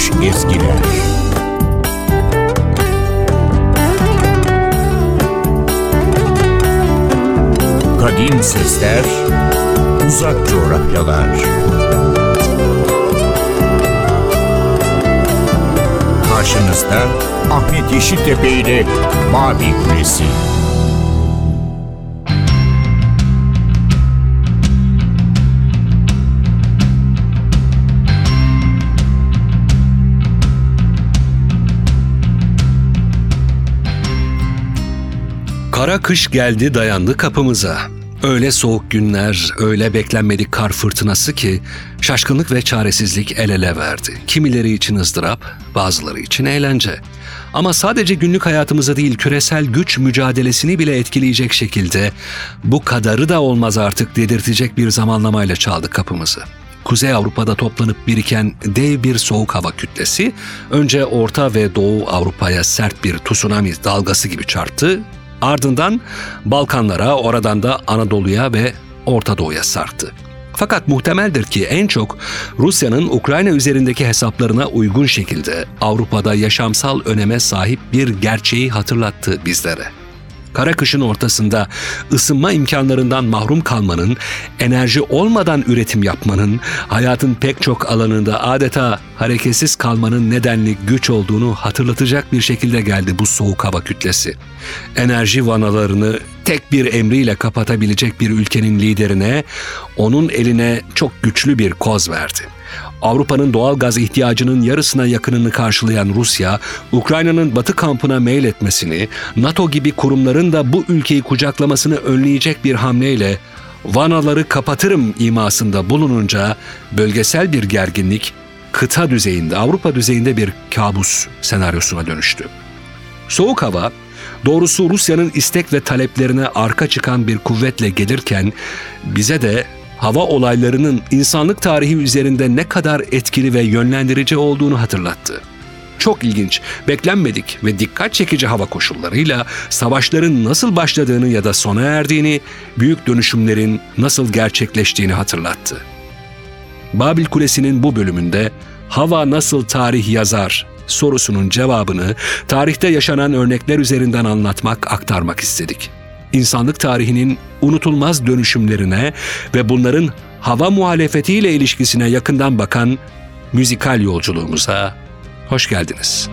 unutulmuş ezgiler. Kadim sesler, uzak coğrafyalar. Karşınızda Ahmet Yeşiltepe ile Mavi Kulesi. Kara kış geldi dayandı kapımıza. Öyle soğuk günler, öyle beklenmedik kar fırtınası ki şaşkınlık ve çaresizlik el ele verdi. Kimileri için ızdırap, bazıları için eğlence. Ama sadece günlük hayatımızı değil küresel güç mücadelesini bile etkileyecek şekilde bu kadarı da olmaz artık dedirtecek bir zamanlamayla çaldı kapımızı. Kuzey Avrupa'da toplanıp biriken dev bir soğuk hava kütlesi önce Orta ve Doğu Avrupa'ya sert bir tsunami dalgası gibi çarptı Ardından Balkanlara, oradan da Anadolu'ya ve Orta Doğu'ya sarktı. Fakat muhtemeldir ki en çok Rusya'nın Ukrayna üzerindeki hesaplarına uygun şekilde Avrupa'da yaşamsal öneme sahip bir gerçeği hatırlattı bizlere kara kışın ortasında ısınma imkanlarından mahrum kalmanın, enerji olmadan üretim yapmanın, hayatın pek çok alanında adeta hareketsiz kalmanın nedenli güç olduğunu hatırlatacak bir şekilde geldi bu soğuk hava kütlesi. Enerji vanalarını tek bir emriyle kapatabilecek bir ülkenin liderine, onun eline çok güçlü bir koz verdi. Avrupa'nın doğal gaz ihtiyacının yarısına yakınını karşılayan Rusya, Ukrayna'nın batı kampına mail etmesini, NATO gibi kurumların da bu ülkeyi kucaklamasını önleyecek bir hamleyle vanaları kapatırım imasında bulununca bölgesel bir gerginlik kıta düzeyinde, Avrupa düzeyinde bir kabus senaryosuna dönüştü. Soğuk hava, doğrusu Rusya'nın istek ve taleplerine arka çıkan bir kuvvetle gelirken bize de hava olaylarının insanlık tarihi üzerinde ne kadar etkili ve yönlendirici olduğunu hatırlattı. Çok ilginç, beklenmedik ve dikkat çekici hava koşullarıyla savaşların nasıl başladığını ya da sona erdiğini, büyük dönüşümlerin nasıl gerçekleştiğini hatırlattı. Babil Kulesi'nin bu bölümünde hava nasıl tarih yazar sorusunun cevabını tarihte yaşanan örnekler üzerinden anlatmak, aktarmak istedik insanlık tarihinin unutulmaz dönüşümlerine ve bunların hava muhalefetiyle ilişkisine yakından bakan müzikal yolculuğumuza hoş geldiniz.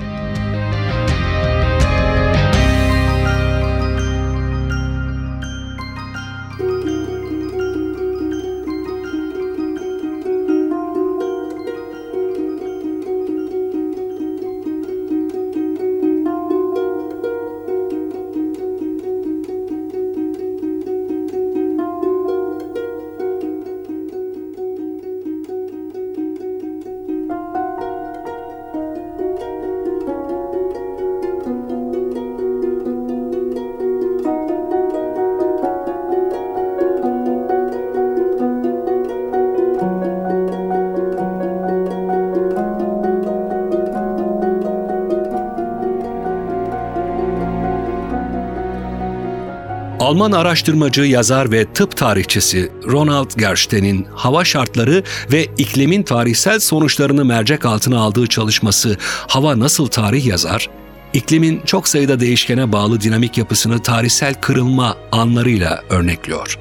Alman araştırmacı, yazar ve tıp tarihçisi Ronald Gerstein'in hava şartları ve iklimin tarihsel sonuçlarını mercek altına aldığı çalışması Hava Nasıl Tarih Yazar, iklimin çok sayıda değişkene bağlı dinamik yapısını tarihsel kırılma anlarıyla örnekliyor.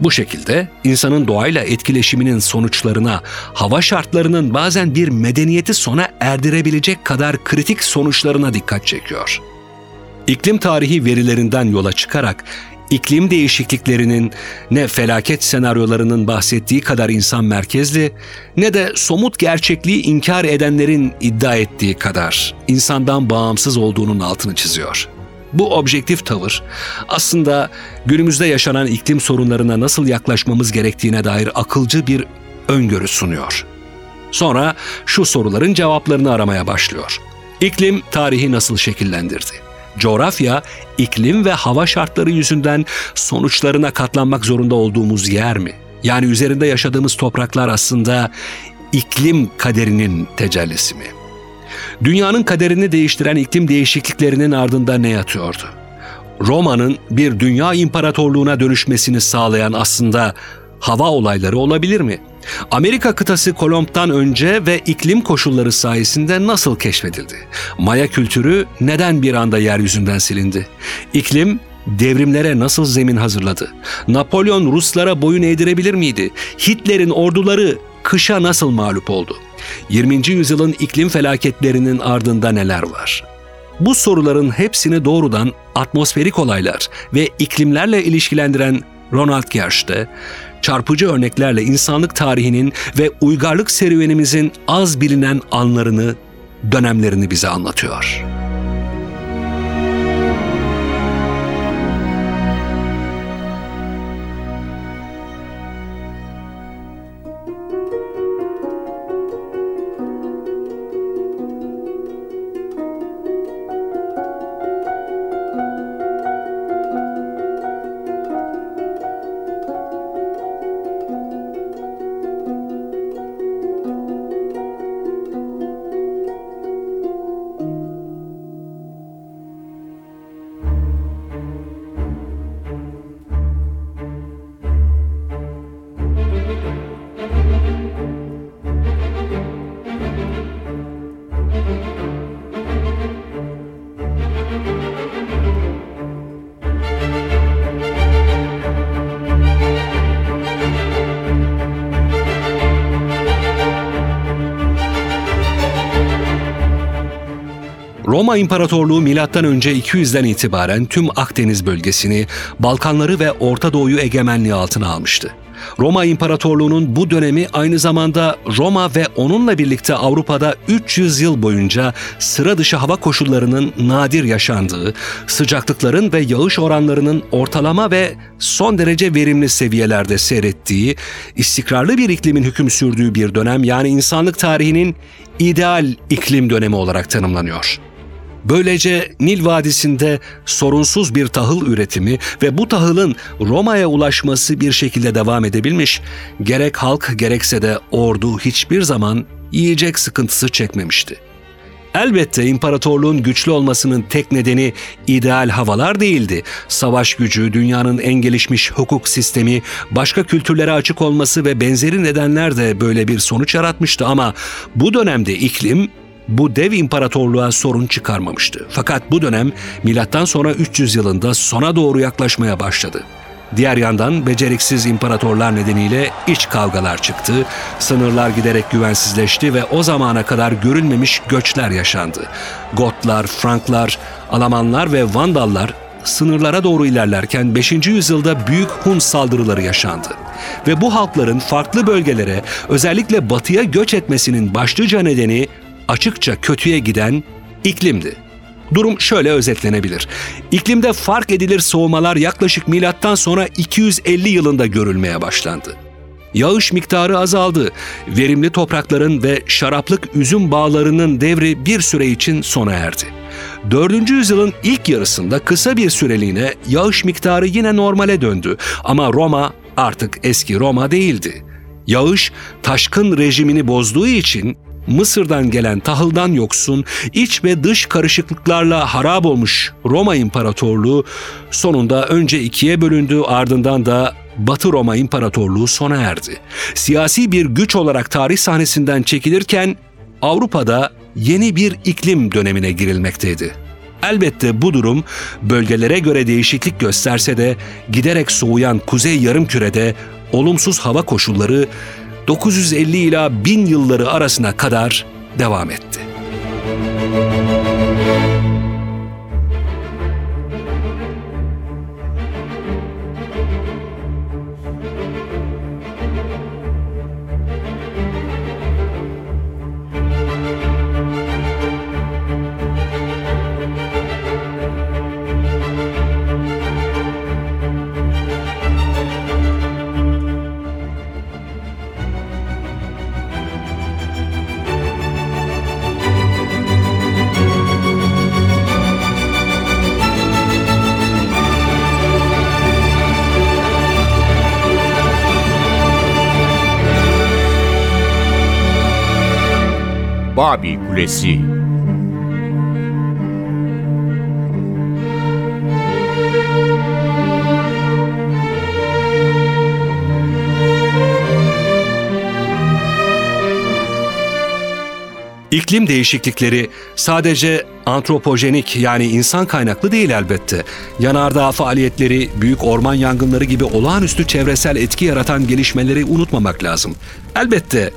Bu şekilde insanın doğayla etkileşiminin sonuçlarına, hava şartlarının bazen bir medeniyeti sona erdirebilecek kadar kritik sonuçlarına dikkat çekiyor. İklim tarihi verilerinden yola çıkarak iklim değişikliklerinin ne felaket senaryolarının bahsettiği kadar insan merkezli ne de somut gerçekliği inkar edenlerin iddia ettiği kadar insandan bağımsız olduğunun altını çiziyor. Bu objektif tavır aslında günümüzde yaşanan iklim sorunlarına nasıl yaklaşmamız gerektiğine dair akılcı bir öngörü sunuyor. Sonra şu soruların cevaplarını aramaya başlıyor. İklim tarihi nasıl şekillendirdi? Coğrafya, iklim ve hava şartları yüzünden sonuçlarına katlanmak zorunda olduğumuz yer mi? Yani üzerinde yaşadığımız topraklar aslında iklim kaderinin tecellisi mi? Dünyanın kaderini değiştiren iklim değişikliklerinin ardında ne yatıyordu? Roma'nın bir dünya imparatorluğuna dönüşmesini sağlayan aslında hava olayları olabilir mi? Amerika kıtası Kolomb'dan önce ve iklim koşulları sayesinde nasıl keşfedildi? Maya kültürü neden bir anda yeryüzünden silindi? İklim devrimlere nasıl zemin hazırladı? Napolyon Ruslara boyun eğdirebilir miydi? Hitler'in orduları kışa nasıl mağlup oldu? 20. yüzyılın iklim felaketlerinin ardında neler var? Bu soruların hepsini doğrudan atmosferik olaylar ve iklimlerle ilişkilendiren Ronald Gersh'te çarpıcı örneklerle insanlık tarihinin ve uygarlık serüvenimizin az bilinen anlarını, dönemlerini bize anlatıyor.'' Roma İmparatorluğu önce 200'den itibaren tüm Akdeniz bölgesini, Balkanları ve Orta Doğu'yu egemenliği altına almıştı. Roma İmparatorluğu'nun bu dönemi aynı zamanda Roma ve onunla birlikte Avrupa'da 300 yıl boyunca sıra dışı hava koşullarının nadir yaşandığı, sıcaklıkların ve yağış oranlarının ortalama ve son derece verimli seviyelerde seyrettiği, istikrarlı bir iklimin hüküm sürdüğü bir dönem yani insanlık tarihinin ideal iklim dönemi olarak tanımlanıyor. Böylece Nil Vadisi'nde sorunsuz bir tahıl üretimi ve bu tahılın Roma'ya ulaşması bir şekilde devam edebilmiş, gerek halk gerekse de ordu hiçbir zaman yiyecek sıkıntısı çekmemişti. Elbette imparatorluğun güçlü olmasının tek nedeni ideal havalar değildi. Savaş gücü, dünyanın en gelişmiş hukuk sistemi, başka kültürlere açık olması ve benzeri nedenler de böyle bir sonuç yaratmıştı ama bu dönemde iklim bu dev imparatorluğa sorun çıkarmamıştı. Fakat bu dönem milattan sonra 300 yılında sona doğru yaklaşmaya başladı. Diğer yandan beceriksiz imparatorlar nedeniyle iç kavgalar çıktı, sınırlar giderek güvensizleşti ve o zamana kadar görülmemiş göçler yaşandı. Gotlar, Franklar, Almanlar ve Vandallar sınırlara doğru ilerlerken 5. yüzyılda büyük Hun saldırıları yaşandı. Ve bu halkların farklı bölgelere özellikle batıya göç etmesinin başlıca nedeni açıkça kötüye giden iklimdi. Durum şöyle özetlenebilir. İklimde fark edilir soğumalar yaklaşık milattan sonra 250 yılında görülmeye başlandı. Yağış miktarı azaldı. Verimli toprakların ve şaraplık üzüm bağlarının devri bir süre için sona erdi. 4. yüzyılın ilk yarısında kısa bir süreliğine yağış miktarı yine normale döndü ama Roma artık eski Roma değildi. Yağış taşkın rejimini bozduğu için Mısır'dan gelen tahıldan yoksun, iç ve dış karışıklıklarla harap olmuş Roma İmparatorluğu sonunda önce ikiye bölündü ardından da Batı Roma İmparatorluğu sona erdi. Siyasi bir güç olarak tarih sahnesinden çekilirken Avrupa'da yeni bir iklim dönemine girilmekteydi. Elbette bu durum bölgelere göre değişiklik gösterse de giderek soğuyan kuzey yarımkürede olumsuz hava koşulları 950 ila 1000 yılları arasına kadar devam etti. Kulesi İklim değişiklikleri sadece antropojenik yani insan kaynaklı değil elbette. Yanardağ faaliyetleri, büyük orman yangınları gibi olağanüstü çevresel etki yaratan gelişmeleri unutmamak lazım. Elbette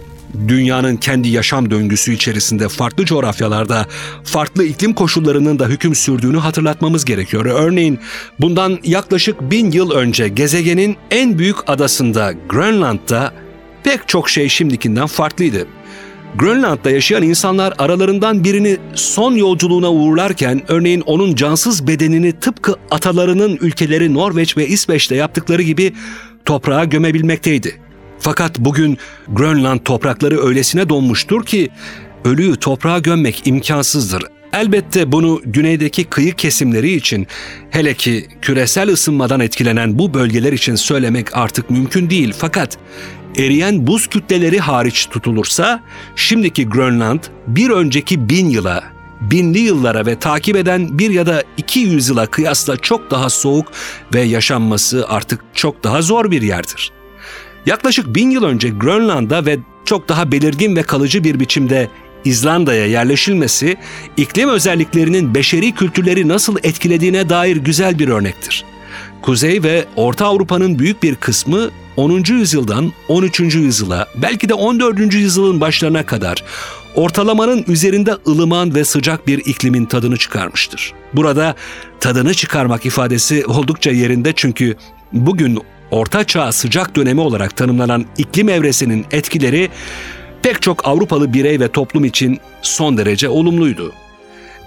dünyanın kendi yaşam döngüsü içerisinde farklı coğrafyalarda farklı iklim koşullarının da hüküm sürdüğünü hatırlatmamız gerekiyor. Örneğin bundan yaklaşık bin yıl önce gezegenin en büyük adasında Grönland'da pek çok şey şimdikinden farklıydı. Grönland'da yaşayan insanlar aralarından birini son yolculuğuna uğurlarken örneğin onun cansız bedenini tıpkı atalarının ülkeleri Norveç ve İsveç'te yaptıkları gibi toprağa gömebilmekteydi. Fakat bugün Grönland toprakları öylesine donmuştur ki ölüyü toprağa gömmek imkansızdır. Elbette bunu güneydeki kıyı kesimleri için hele ki küresel ısınmadan etkilenen bu bölgeler için söylemek artık mümkün değil. Fakat eriyen buz kütleleri hariç tutulursa şimdiki Grönland bir önceki bin yıla, binli yıllara ve takip eden bir ya da iki yüzyıla kıyasla çok daha soğuk ve yaşanması artık çok daha zor bir yerdir. Yaklaşık bin yıl önce Grönland'a ve çok daha belirgin ve kalıcı bir biçimde İzlanda'ya yerleşilmesi, iklim özelliklerinin beşeri kültürleri nasıl etkilediğine dair güzel bir örnektir. Kuzey ve Orta Avrupa'nın büyük bir kısmı 10. yüzyıldan 13. yüzyıla belki de 14. yüzyılın başlarına kadar ortalamanın üzerinde ılıman ve sıcak bir iklimin tadını çıkarmıştır. Burada tadını çıkarmak ifadesi oldukça yerinde çünkü bugün Orta Çağ sıcak dönemi olarak tanımlanan iklim evresinin etkileri pek çok Avrupalı birey ve toplum için son derece olumluydu.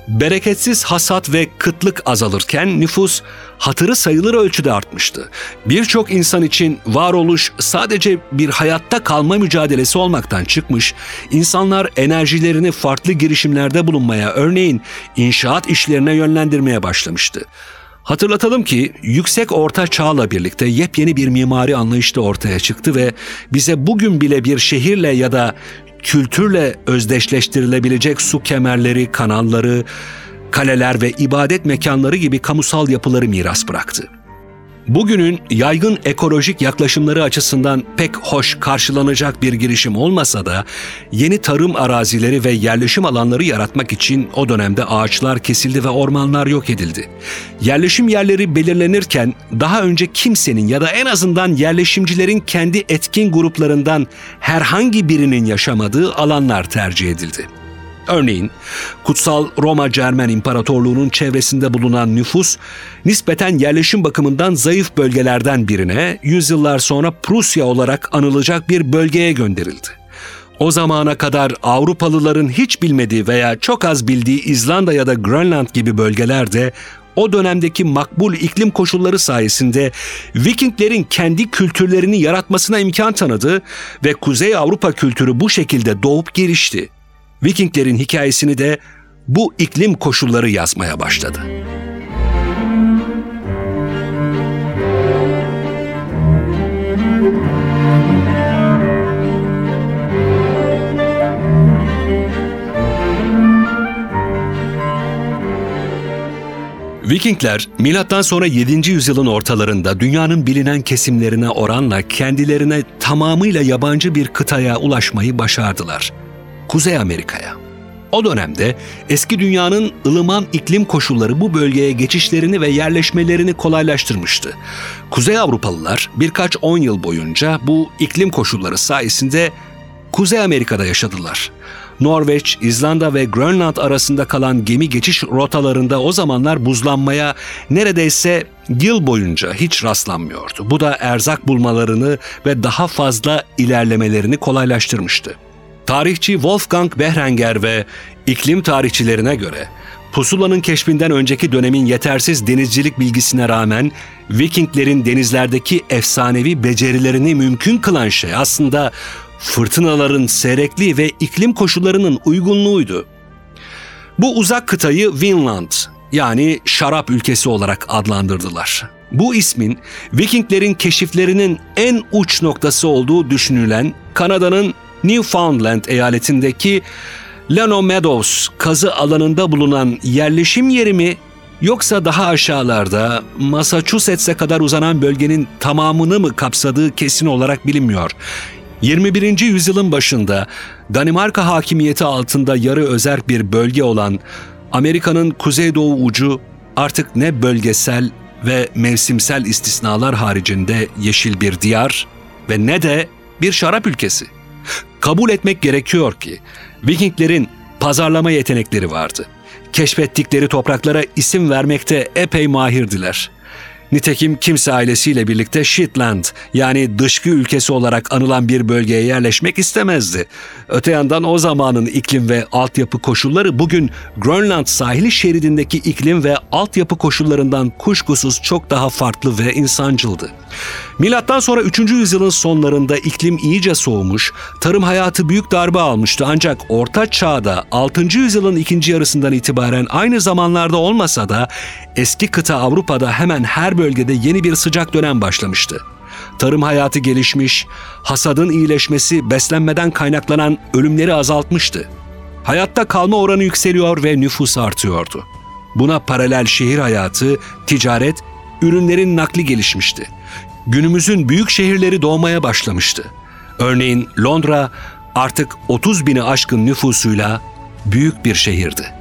Bereketsiz hasat ve kıtlık azalırken nüfus hatırı sayılır ölçüde artmıştı. Birçok insan için varoluş sadece bir hayatta kalma mücadelesi olmaktan çıkmış, insanlar enerjilerini farklı girişimlerde bulunmaya, örneğin inşaat işlerine yönlendirmeye başlamıştı. Hatırlatalım ki yüksek orta çağla birlikte yepyeni bir mimari anlayış da ortaya çıktı ve bize bugün bile bir şehirle ya da kültürle özdeşleştirilebilecek su kemerleri, kanalları, kaleler ve ibadet mekanları gibi kamusal yapıları miras bıraktı. Bugünün yaygın ekolojik yaklaşımları açısından pek hoş karşılanacak bir girişim olmasa da yeni tarım arazileri ve yerleşim alanları yaratmak için o dönemde ağaçlar kesildi ve ormanlar yok edildi. Yerleşim yerleri belirlenirken daha önce kimsenin ya da en azından yerleşimcilerin kendi etkin gruplarından herhangi birinin yaşamadığı alanlar tercih edildi. Örneğin Kutsal Roma Cermen İmparatorluğu'nun çevresinde bulunan nüfus nispeten yerleşim bakımından zayıf bölgelerden birine yüzyıllar sonra Prusya olarak anılacak bir bölgeye gönderildi. O zamana kadar Avrupalıların hiç bilmediği veya çok az bildiği İzlanda ya da Grönland gibi bölgelerde o dönemdeki makbul iklim koşulları sayesinde Vikinglerin kendi kültürlerini yaratmasına imkan tanıdı ve Kuzey Avrupa kültürü bu şekilde doğup gelişti. Vikinglerin hikayesini de bu iklim koşulları yazmaya başladı. Vikingler milattan sonra 7. yüzyılın ortalarında dünyanın bilinen kesimlerine oranla kendilerine tamamıyla yabancı bir kıtaya ulaşmayı başardılar. Kuzey Amerika'ya. O dönemde eski dünyanın ılıman iklim koşulları bu bölgeye geçişlerini ve yerleşmelerini kolaylaştırmıştı. Kuzey Avrupalılar birkaç on yıl boyunca bu iklim koşulları sayesinde Kuzey Amerika'da yaşadılar. Norveç, İzlanda ve Grönland arasında kalan gemi geçiş rotalarında o zamanlar buzlanmaya neredeyse yıl boyunca hiç rastlanmıyordu. Bu da erzak bulmalarını ve daha fazla ilerlemelerini kolaylaştırmıştı. Tarihçi Wolfgang Behrenger ve iklim tarihçilerine göre pusulanın keşfinden önceki dönemin yetersiz denizcilik bilgisine rağmen Vikinglerin denizlerdeki efsanevi becerilerini mümkün kılan şey aslında fırtınaların seyrekliği ve iklim koşullarının uygunluğuydu. Bu uzak kıtayı Vinland yani şarap ülkesi olarak adlandırdılar. Bu ismin Vikinglerin keşiflerinin en uç noktası olduğu düşünülen Kanada'nın Newfoundland eyaletindeki Lano Meadows kazı alanında bulunan yerleşim yeri mi yoksa daha aşağılarda Massachusetts'e kadar uzanan bölgenin tamamını mı kapsadığı kesin olarak bilinmiyor. 21. yüzyılın başında Danimarka hakimiyeti altında yarı özerk bir bölge olan Amerika'nın kuzeydoğu ucu artık ne bölgesel ve mevsimsel istisnalar haricinde yeşil bir diyar ve ne de bir şarap ülkesi. Kabul etmek gerekiyor ki Vikinglerin pazarlama yetenekleri vardı. Keşfettikleri topraklara isim vermekte epey mahirdiler. Nitekim kimse ailesiyle birlikte Shetland yani dışkı ülkesi olarak anılan bir bölgeye yerleşmek istemezdi. Öte yandan o zamanın iklim ve altyapı koşulları bugün Grönland sahili şeridindeki iklim ve altyapı koşullarından kuşkusuz çok daha farklı ve insancıldı. Milattan sonra 3. yüzyılın sonlarında iklim iyice soğumuş, tarım hayatı büyük darbe almıştı ancak Orta Çağ'da 6. yüzyılın ikinci yarısından itibaren aynı zamanlarda olmasa da eski kıta Avrupa'da hemen bölgede yeni bir sıcak dönem başlamıştı. Tarım hayatı gelişmiş, hasadın iyileşmesi beslenmeden kaynaklanan ölümleri azaltmıştı. Hayatta kalma oranı yükseliyor ve nüfus artıyordu. Buna paralel şehir hayatı, ticaret, ürünlerin nakli gelişmişti günümüzün büyük şehirleri doğmaya başlamıştı. Örneğin Londra artık 30 bini aşkın nüfusuyla büyük bir şehirdi.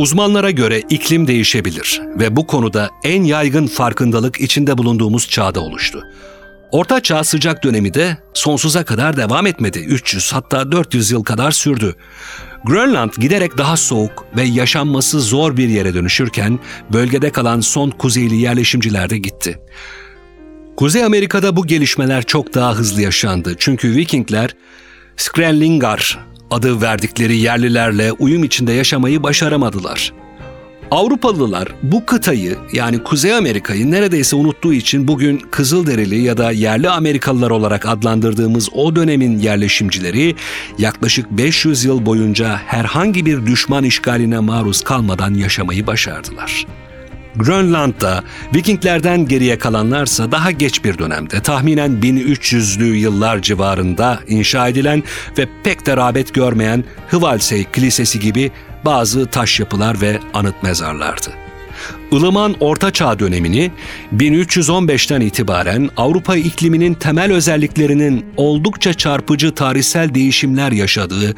Uzmanlara göre iklim değişebilir ve bu konuda en yaygın farkındalık içinde bulunduğumuz çağda oluştu. Orta Çağ sıcak dönemi de sonsuza kadar devam etmedi. 300 hatta 400 yıl kadar sürdü. Grönland giderek daha soğuk ve yaşanması zor bir yere dönüşürken bölgede kalan son kuzeyli yerleşimciler de gitti. Kuzey Amerika'da bu gelişmeler çok daha hızlı yaşandı. Çünkü Vikingler Skrellingar adı verdikleri yerlilerle uyum içinde yaşamayı başaramadılar. Avrupalılar bu kıtayı yani Kuzey Amerika'yı neredeyse unuttuğu için bugün Kızılderili ya da yerli Amerikalılar olarak adlandırdığımız o dönemin yerleşimcileri yaklaşık 500 yıl boyunca herhangi bir düşman işgaline maruz kalmadan yaşamayı başardılar. Grönland'da Vikinglerden geriye kalanlarsa daha geç bir dönemde tahminen 1300'lü yıllar civarında inşa edilen ve pek de rağbet görmeyen Hvalsey Kilisesi gibi bazı taş yapılar ve anıt mezarlardı. Ilıman Orta Çağ dönemini 1315'ten itibaren Avrupa ikliminin temel özelliklerinin oldukça çarpıcı tarihsel değişimler yaşadığı,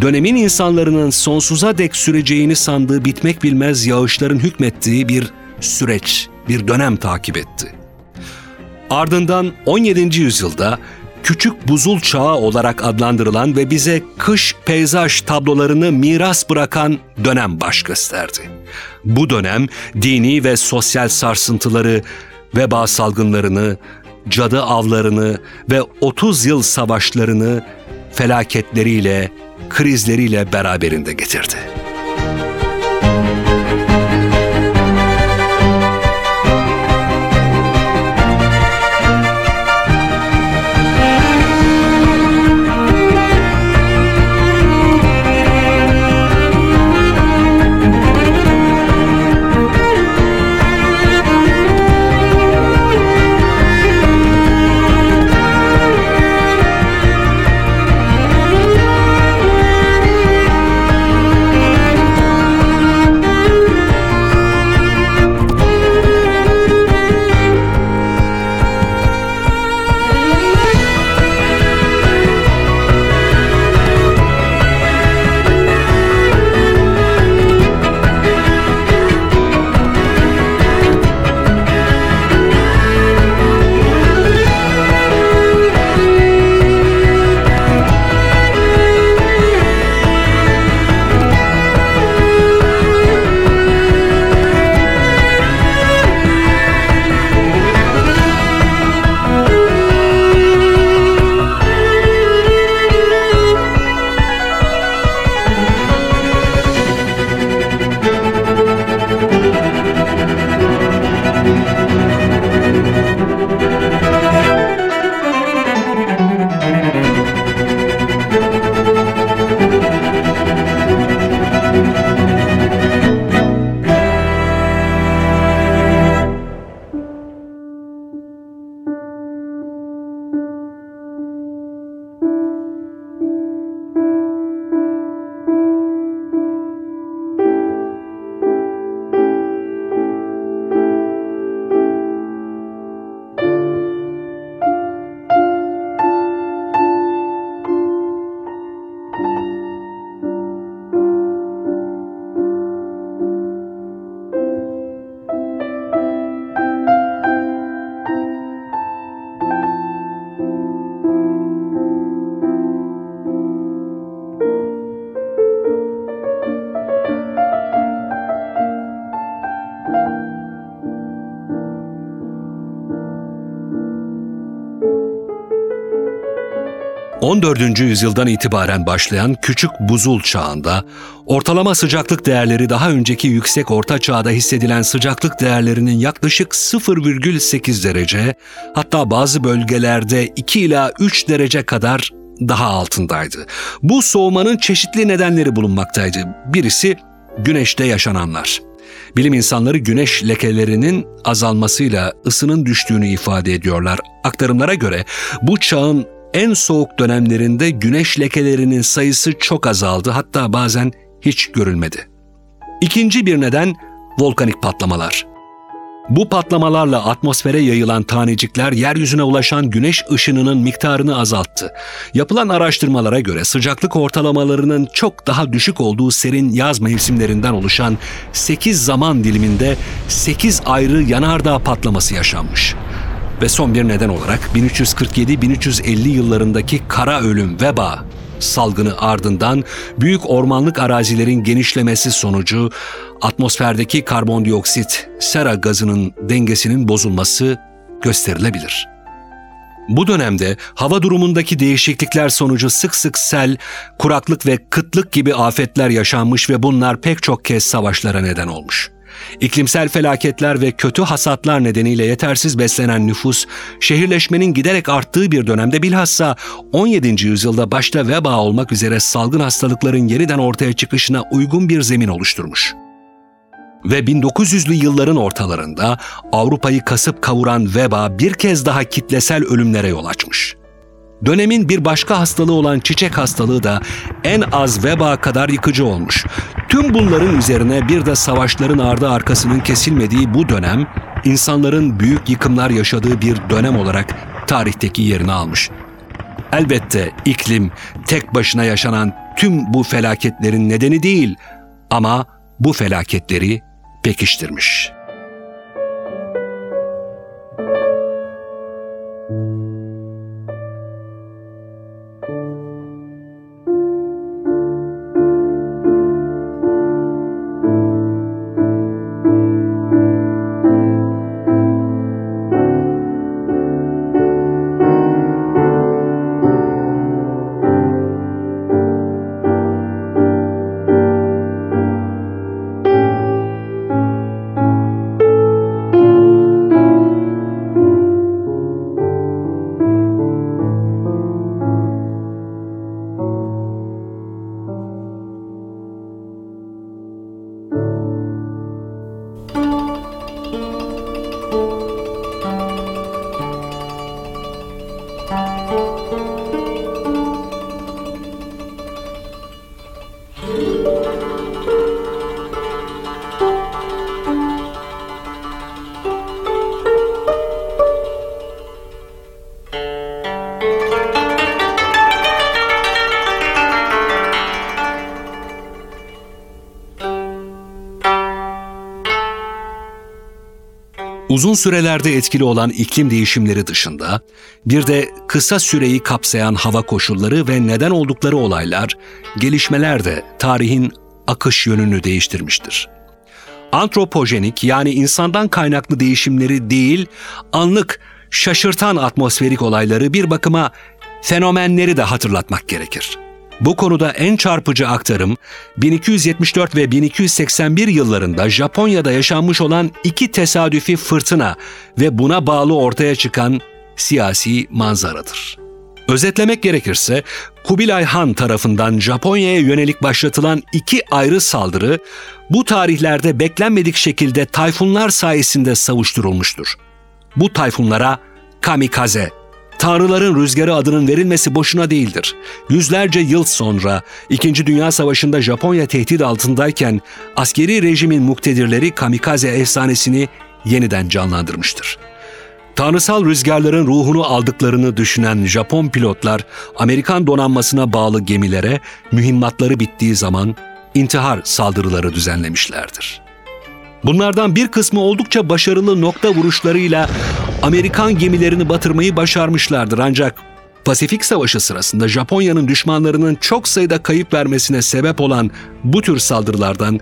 dönemin insanların sonsuza dek süreceğini sandığı bitmek bilmez yağışların hükmettiği bir süreç, bir dönem takip etti. Ardından 17. yüzyılda küçük buzul çağı olarak adlandırılan ve bize kış peyzaj tablolarını miras bırakan dönem baş gösterdi. Bu dönem dini ve sosyal sarsıntıları, veba salgınlarını, cadı avlarını ve 30 yıl savaşlarını felaketleriyle, krizleriyle beraberinde getirdi. 14. yüzyıldan itibaren başlayan küçük buzul çağında ortalama sıcaklık değerleri daha önceki yüksek orta çağda hissedilen sıcaklık değerlerinin yaklaşık 0,8 derece hatta bazı bölgelerde 2 ila 3 derece kadar daha altındaydı. Bu soğumanın çeşitli nedenleri bulunmaktaydı. Birisi güneşte yaşananlar. Bilim insanları güneş lekelerinin azalmasıyla ısının düştüğünü ifade ediyorlar. Aktarımlara göre bu çağın en soğuk dönemlerinde güneş lekelerinin sayısı çok azaldı hatta bazen hiç görülmedi. İkinci bir neden volkanik patlamalar. Bu patlamalarla atmosfere yayılan tanecikler yeryüzüne ulaşan güneş ışınının miktarını azalttı. Yapılan araştırmalara göre sıcaklık ortalamalarının çok daha düşük olduğu serin yaz mevsimlerinden oluşan 8 zaman diliminde 8 ayrı yanardağ patlaması yaşanmış. Ve son bir neden olarak 1347-1350 yıllarındaki kara ölüm veba salgını ardından büyük ormanlık arazilerin genişlemesi sonucu atmosferdeki karbondioksit sera gazının dengesinin bozulması gösterilebilir. Bu dönemde hava durumundaki değişiklikler sonucu sık sık sel, kuraklık ve kıtlık gibi afetler yaşanmış ve bunlar pek çok kez savaşlara neden olmuş. İklimsel felaketler ve kötü hasatlar nedeniyle yetersiz beslenen nüfus, şehirleşmenin giderek arttığı bir dönemde bilhassa 17. yüzyılda başta veba olmak üzere salgın hastalıkların yeniden ortaya çıkışına uygun bir zemin oluşturmuş. Ve 1900'lü yılların ortalarında Avrupa'yı kasıp kavuran veba bir kez daha kitlesel ölümlere yol açmış. Dönemin bir başka hastalığı olan çiçek hastalığı da en az veba kadar yıkıcı olmuş. Tüm bunların üzerine bir de savaşların ardı arkasının kesilmediği bu dönem, insanların büyük yıkımlar yaşadığı bir dönem olarak tarihteki yerini almış. Elbette iklim tek başına yaşanan tüm bu felaketlerin nedeni değil ama bu felaketleri pekiştirmiş.'' Uzun sürelerde etkili olan iklim değişimleri dışında bir de kısa süreyi kapsayan hava koşulları ve neden oldukları olaylar, gelişmeler de tarihin akış yönünü değiştirmiştir. Antropojenik yani insandan kaynaklı değişimleri değil, anlık şaşırtan atmosferik olayları bir bakıma fenomenleri de hatırlatmak gerekir.'' Bu konuda en çarpıcı aktarım 1274 ve 1281 yıllarında Japonya'da yaşanmış olan iki tesadüfi fırtına ve buna bağlı ortaya çıkan siyasi manzaradır. Özetlemek gerekirse Kubilay Han tarafından Japonya'ya yönelik başlatılan iki ayrı saldırı bu tarihlerde beklenmedik şekilde tayfunlar sayesinde savuşturulmuştur. Bu tayfunlara kamikaze Tanrıların rüzgarı adının verilmesi boşuna değildir. Yüzlerce yıl sonra İkinci Dünya Savaşı'nda Japonya tehdit altındayken askeri rejimin muktedirleri kamikaze efsanesini yeniden canlandırmıştır. Tanrısal rüzgarların ruhunu aldıklarını düşünen Japon pilotlar Amerikan donanmasına bağlı gemilere mühimmatları bittiği zaman intihar saldırıları düzenlemişlerdir. Bunlardan bir kısmı oldukça başarılı nokta vuruşlarıyla Amerikan gemilerini batırmayı başarmışlardır ancak Pasifik Savaşı sırasında Japonya'nın düşmanlarının çok sayıda kayıp vermesine sebep olan bu tür saldırılardan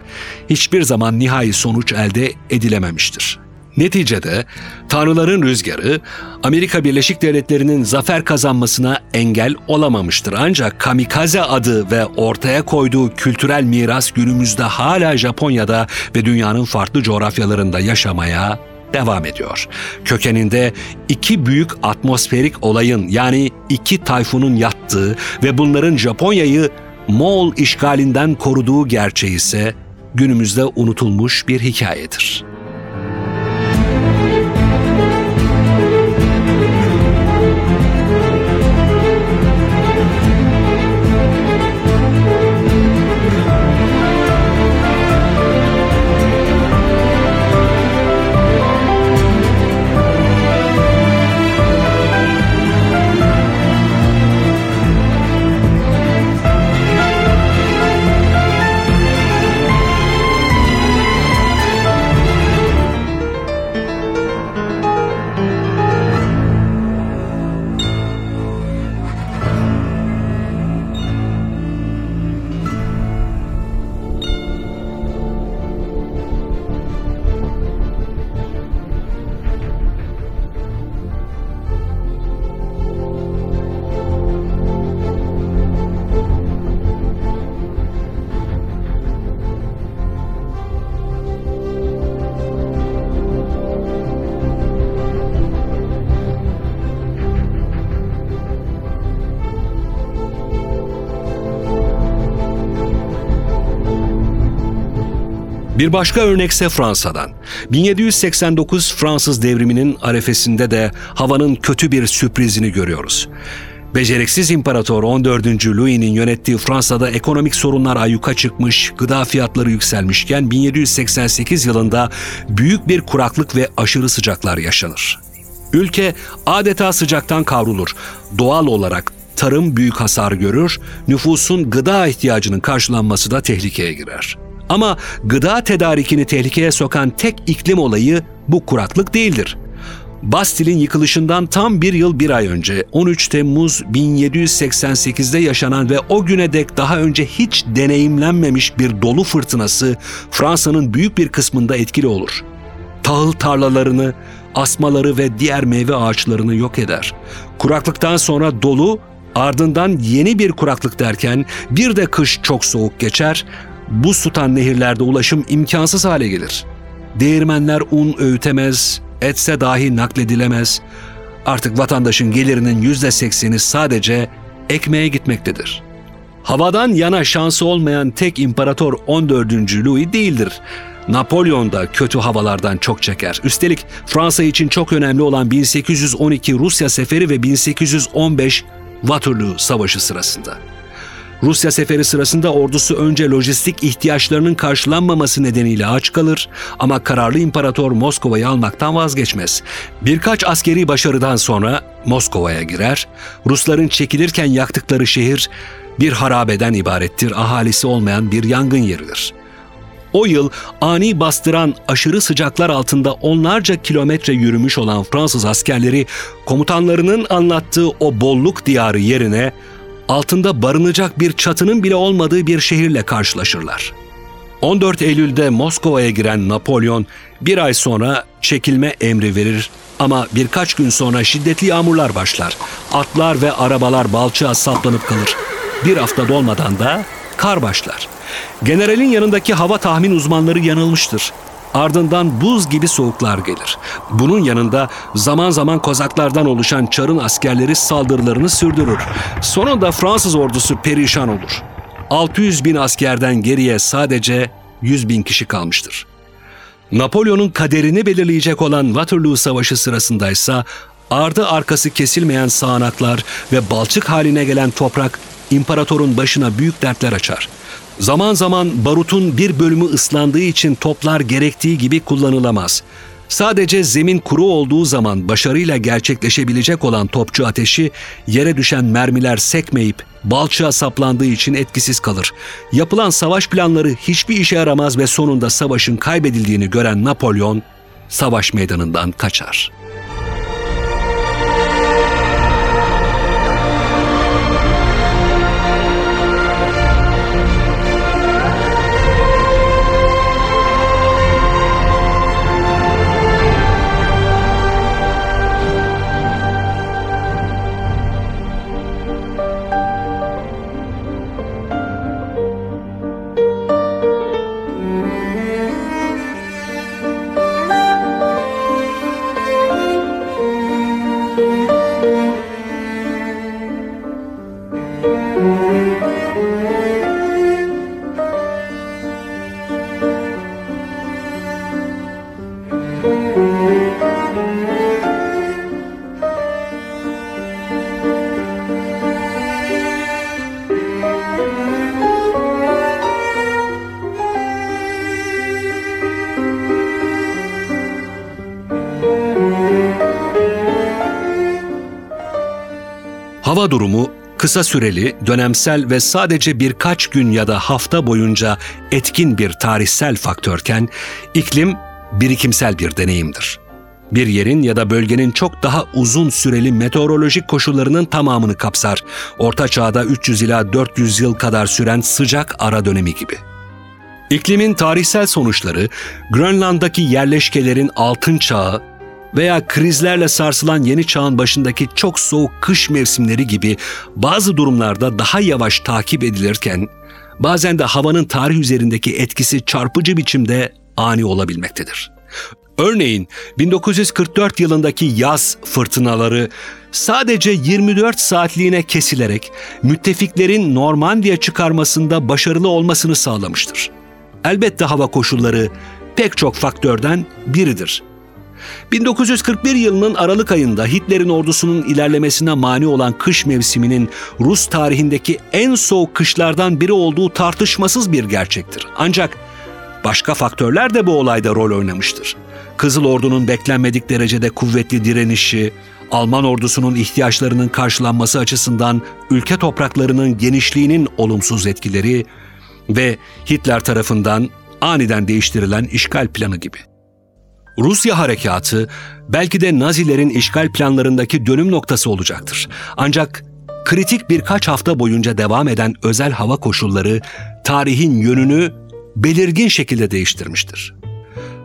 hiçbir zaman nihai sonuç elde edilememiştir. Neticede tanrıların rüzgarı Amerika Birleşik Devletleri'nin zafer kazanmasına engel olamamıştır. Ancak kamikaze adı ve ortaya koyduğu kültürel miras günümüzde hala Japonya'da ve dünyanın farklı coğrafyalarında yaşamaya devam ediyor. Kökeninde iki büyük atmosferik olayın yani iki tayfunun yattığı ve bunların Japonya'yı Moğol işgalinden koruduğu gerçeği ise günümüzde unutulmuş bir hikayedir. Bir başka örnekse Fransa'dan. 1789 Fransız devriminin arefesinde de havanın kötü bir sürprizini görüyoruz. Beceriksiz İmparator 14. Louis'nin yönettiği Fransa'da ekonomik sorunlar ayyuka çıkmış, gıda fiyatları yükselmişken 1788 yılında büyük bir kuraklık ve aşırı sıcaklar yaşanır. Ülke adeta sıcaktan kavrulur. Doğal olarak tarım büyük hasar görür, nüfusun gıda ihtiyacının karşılanması da tehlikeye girer. Ama gıda tedarikini tehlikeye sokan tek iklim olayı bu kuraklık değildir. Bastil'in yıkılışından tam bir yıl bir ay önce 13 Temmuz 1788'de yaşanan ve o güne dek daha önce hiç deneyimlenmemiş bir dolu fırtınası Fransa'nın büyük bir kısmında etkili olur. Tahıl tarlalarını, asmaları ve diğer meyve ağaçlarını yok eder. Kuraklıktan sonra dolu, ardından yeni bir kuraklık derken bir de kış çok soğuk geçer, buz tutan nehirlerde ulaşım imkansız hale gelir. Değirmenler un öğütemez, etse dahi nakledilemez. Artık vatandaşın gelirinin yüzde sekseni sadece ekmeğe gitmektedir. Havadan yana şansı olmayan tek imparator 14. Louis değildir. Napolyon da kötü havalardan çok çeker. Üstelik Fransa için çok önemli olan 1812 Rusya seferi ve 1815 Waterloo Savaşı sırasında. Rusya seferi sırasında ordusu önce lojistik ihtiyaçlarının karşılanmaması nedeniyle aç kalır ama kararlı imparator Moskova'yı almaktan vazgeçmez. Birkaç askeri başarıdan sonra Moskova'ya girer. Rusların çekilirken yaktıkları şehir bir harabeden ibarettir, ahalisi olmayan bir yangın yeridir. O yıl ani bastıran aşırı sıcaklar altında onlarca kilometre yürümüş olan Fransız askerleri komutanlarının anlattığı o bolluk diyarı yerine altında barınacak bir çatının bile olmadığı bir şehirle karşılaşırlar. 14 Eylül'de Moskova'ya giren Napolyon bir ay sonra çekilme emri verir ama birkaç gün sonra şiddetli yağmurlar başlar. Atlar ve arabalar balçığa saplanıp kalır. Bir hafta dolmadan da kar başlar. Generalin yanındaki hava tahmin uzmanları yanılmıştır. Ardından buz gibi soğuklar gelir. Bunun yanında zaman zaman kozaklardan oluşan Çar'ın askerleri saldırılarını sürdürür. Sonunda Fransız ordusu perişan olur. 600 bin askerden geriye sadece 100 bin kişi kalmıştır. Napolyon'un kaderini belirleyecek olan Waterloo Savaşı sırasındaysa ardı arkası kesilmeyen sağanaklar ve balçık haline gelen toprak imparatorun başına büyük dertler açar. Zaman zaman barutun bir bölümü ıslandığı için toplar gerektiği gibi kullanılamaz. Sadece zemin kuru olduğu zaman başarıyla gerçekleşebilecek olan topçu ateşi yere düşen mermiler sekmeyip balçığa saplandığı için etkisiz kalır. Yapılan savaş planları hiçbir işe yaramaz ve sonunda savaşın kaybedildiğini gören Napolyon savaş meydanından kaçar. Hava durumu kısa süreli, dönemsel ve sadece birkaç gün ya da hafta boyunca etkin bir tarihsel faktörken iklim birikimsel bir deneyimdir. Bir yerin ya da bölgenin çok daha uzun süreli meteorolojik koşullarının tamamını kapsar. Orta çağda 300 ila 400 yıl kadar süren sıcak ara dönemi gibi. İklimin tarihsel sonuçları Grönland'daki yerleşkelerin altın çağı veya krizlerle sarsılan yeni çağın başındaki çok soğuk kış mevsimleri gibi bazı durumlarda daha yavaş takip edilirken bazen de havanın tarih üzerindeki etkisi çarpıcı biçimde ani olabilmektedir. Örneğin 1944 yılındaki yaz fırtınaları sadece 24 saatliğine kesilerek müttefiklerin Normandiya çıkarmasında başarılı olmasını sağlamıştır. Elbette hava koşulları pek çok faktörden biridir. 1941 yılının Aralık ayında Hitler'in ordusunun ilerlemesine mani olan kış mevsiminin Rus tarihindeki en soğuk kışlardan biri olduğu tartışmasız bir gerçektir. Ancak başka faktörler de bu olayda rol oynamıştır. Kızıl Ordu'nun beklenmedik derecede kuvvetli direnişi, Alman ordusunun ihtiyaçlarının karşılanması açısından ülke topraklarının genişliğinin olumsuz etkileri ve Hitler tarafından aniden değiştirilen işgal planı gibi. Rusya harekatı belki de Nazilerin işgal planlarındaki dönüm noktası olacaktır. Ancak kritik birkaç hafta boyunca devam eden özel hava koşulları tarihin yönünü belirgin şekilde değiştirmiştir.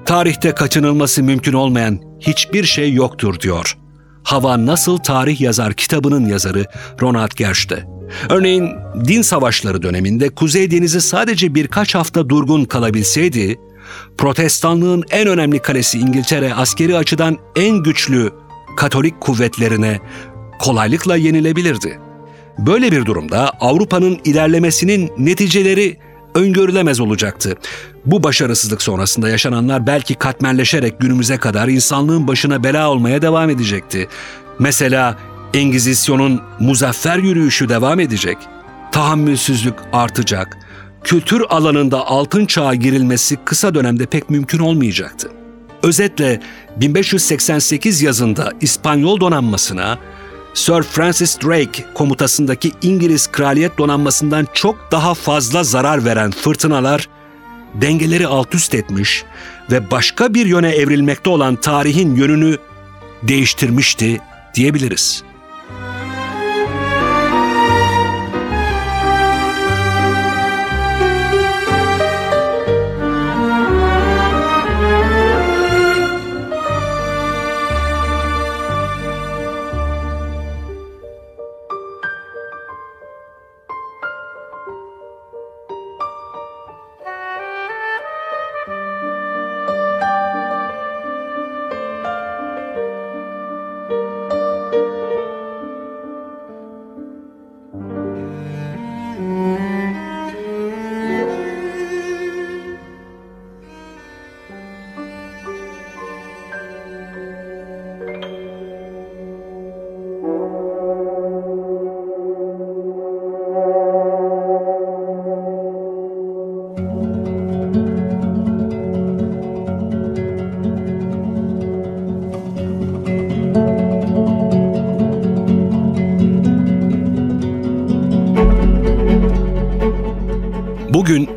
Tarihte kaçınılması mümkün olmayan hiçbir şey yoktur diyor. Hava Nasıl Tarih Yazar kitabının yazarı Ronald Gersh'te. Örneğin din savaşları döneminde Kuzey Denizi sadece birkaç hafta durgun kalabilseydi, protestanlığın en önemli kalesi İngiltere askeri açıdan en güçlü Katolik kuvvetlerine kolaylıkla yenilebilirdi. Böyle bir durumda Avrupa'nın ilerlemesinin neticeleri öngörülemez olacaktı. Bu başarısızlık sonrasında yaşananlar belki katmerleşerek günümüze kadar insanlığın başına bela olmaya devam edecekti. Mesela Engizisyon'un muzaffer yürüyüşü devam edecek. Tahammülsüzlük artacak. Kültür alanında altın çağa girilmesi kısa dönemde pek mümkün olmayacaktı. Özetle 1588 yazında İspanyol donanmasına Sir Francis Drake komutasındaki İngiliz kraliyet donanmasından çok daha fazla zarar veren fırtınalar dengeleri alt üst etmiş ve başka bir yöne evrilmekte olan tarihin yönünü değiştirmişti diyebiliriz.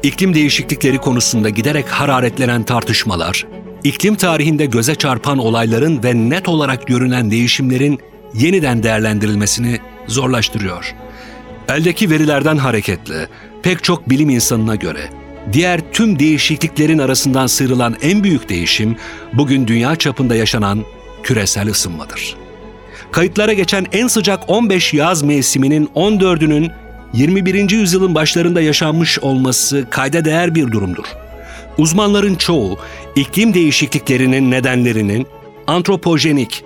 İklim değişiklikleri konusunda giderek hararetlenen tartışmalar, iklim tarihinde göze çarpan olayların ve net olarak görünen değişimlerin yeniden değerlendirilmesini zorlaştırıyor. Eldeki verilerden hareketle pek çok bilim insanına göre diğer tüm değişikliklerin arasından sıyrılan en büyük değişim bugün dünya çapında yaşanan küresel ısınmadır. Kayıtlara geçen en sıcak 15 yaz mevsiminin 14'ünün 21. yüzyılın başlarında yaşanmış olması kayda değer bir durumdur. Uzmanların çoğu iklim değişikliklerinin nedenlerinin antropojenik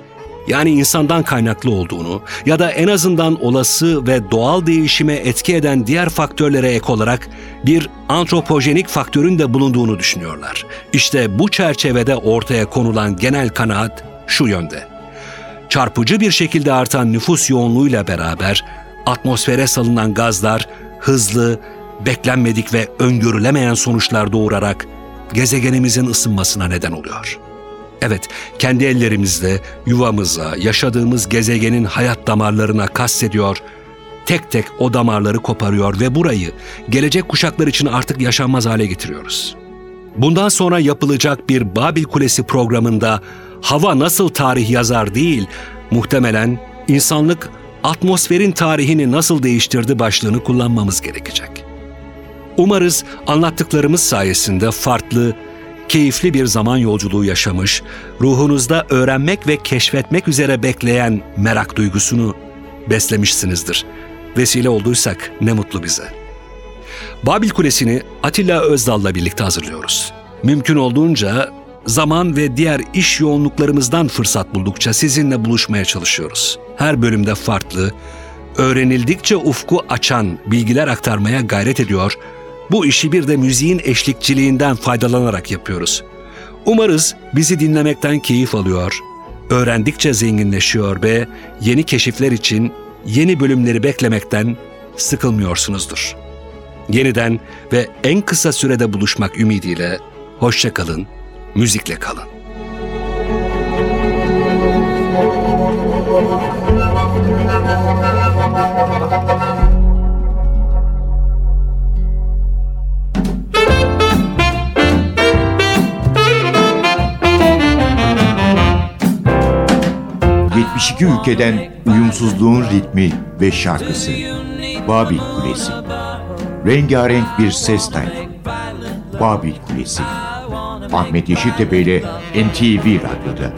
yani insandan kaynaklı olduğunu ya da en azından olası ve doğal değişime etki eden diğer faktörlere ek olarak bir antropojenik faktörün de bulunduğunu düşünüyorlar. İşte bu çerçevede ortaya konulan genel kanaat şu yönde. Çarpıcı bir şekilde artan nüfus yoğunluğuyla beraber atmosfere salınan gazlar hızlı, beklenmedik ve öngörülemeyen sonuçlar doğurarak gezegenimizin ısınmasına neden oluyor. Evet, kendi ellerimizle yuvamıza, yaşadığımız gezegenin hayat damarlarına kastediyor, tek tek o damarları koparıyor ve burayı gelecek kuşaklar için artık yaşanmaz hale getiriyoruz. Bundan sonra yapılacak bir Babil Kulesi programında hava nasıl tarih yazar değil, muhtemelen insanlık atmosferin tarihini nasıl değiştirdi başlığını kullanmamız gerekecek. Umarız anlattıklarımız sayesinde farklı, keyifli bir zaman yolculuğu yaşamış, ruhunuzda öğrenmek ve keşfetmek üzere bekleyen merak duygusunu beslemişsinizdir. Vesile olduysak ne mutlu bize. Babil Kulesi'ni Atilla Özdal'la birlikte hazırlıyoruz. Mümkün olduğunca zaman ve diğer iş yoğunluklarımızdan fırsat buldukça sizinle buluşmaya çalışıyoruz. Her bölümde farklı, öğrenildikçe ufku açan bilgiler aktarmaya gayret ediyor. Bu işi bir de müziğin eşlikçiliğinden faydalanarak yapıyoruz. Umarız bizi dinlemekten keyif alıyor, öğrendikçe zenginleşiyor ve yeni keşifler için yeni bölümleri beklemekten sıkılmıyorsunuzdur. Yeniden ve en kısa sürede buluşmak ümidiyle hoşça kalın, müzikle kalın. ...72 ülkeden uyumsuzluğun ritmi ve şarkısı... ...Babil Kulesi... ...rengarenk bir ses tayfı... ...Babil Kulesi... Ahmet Yeşiltepe ile NTV Radyo'da.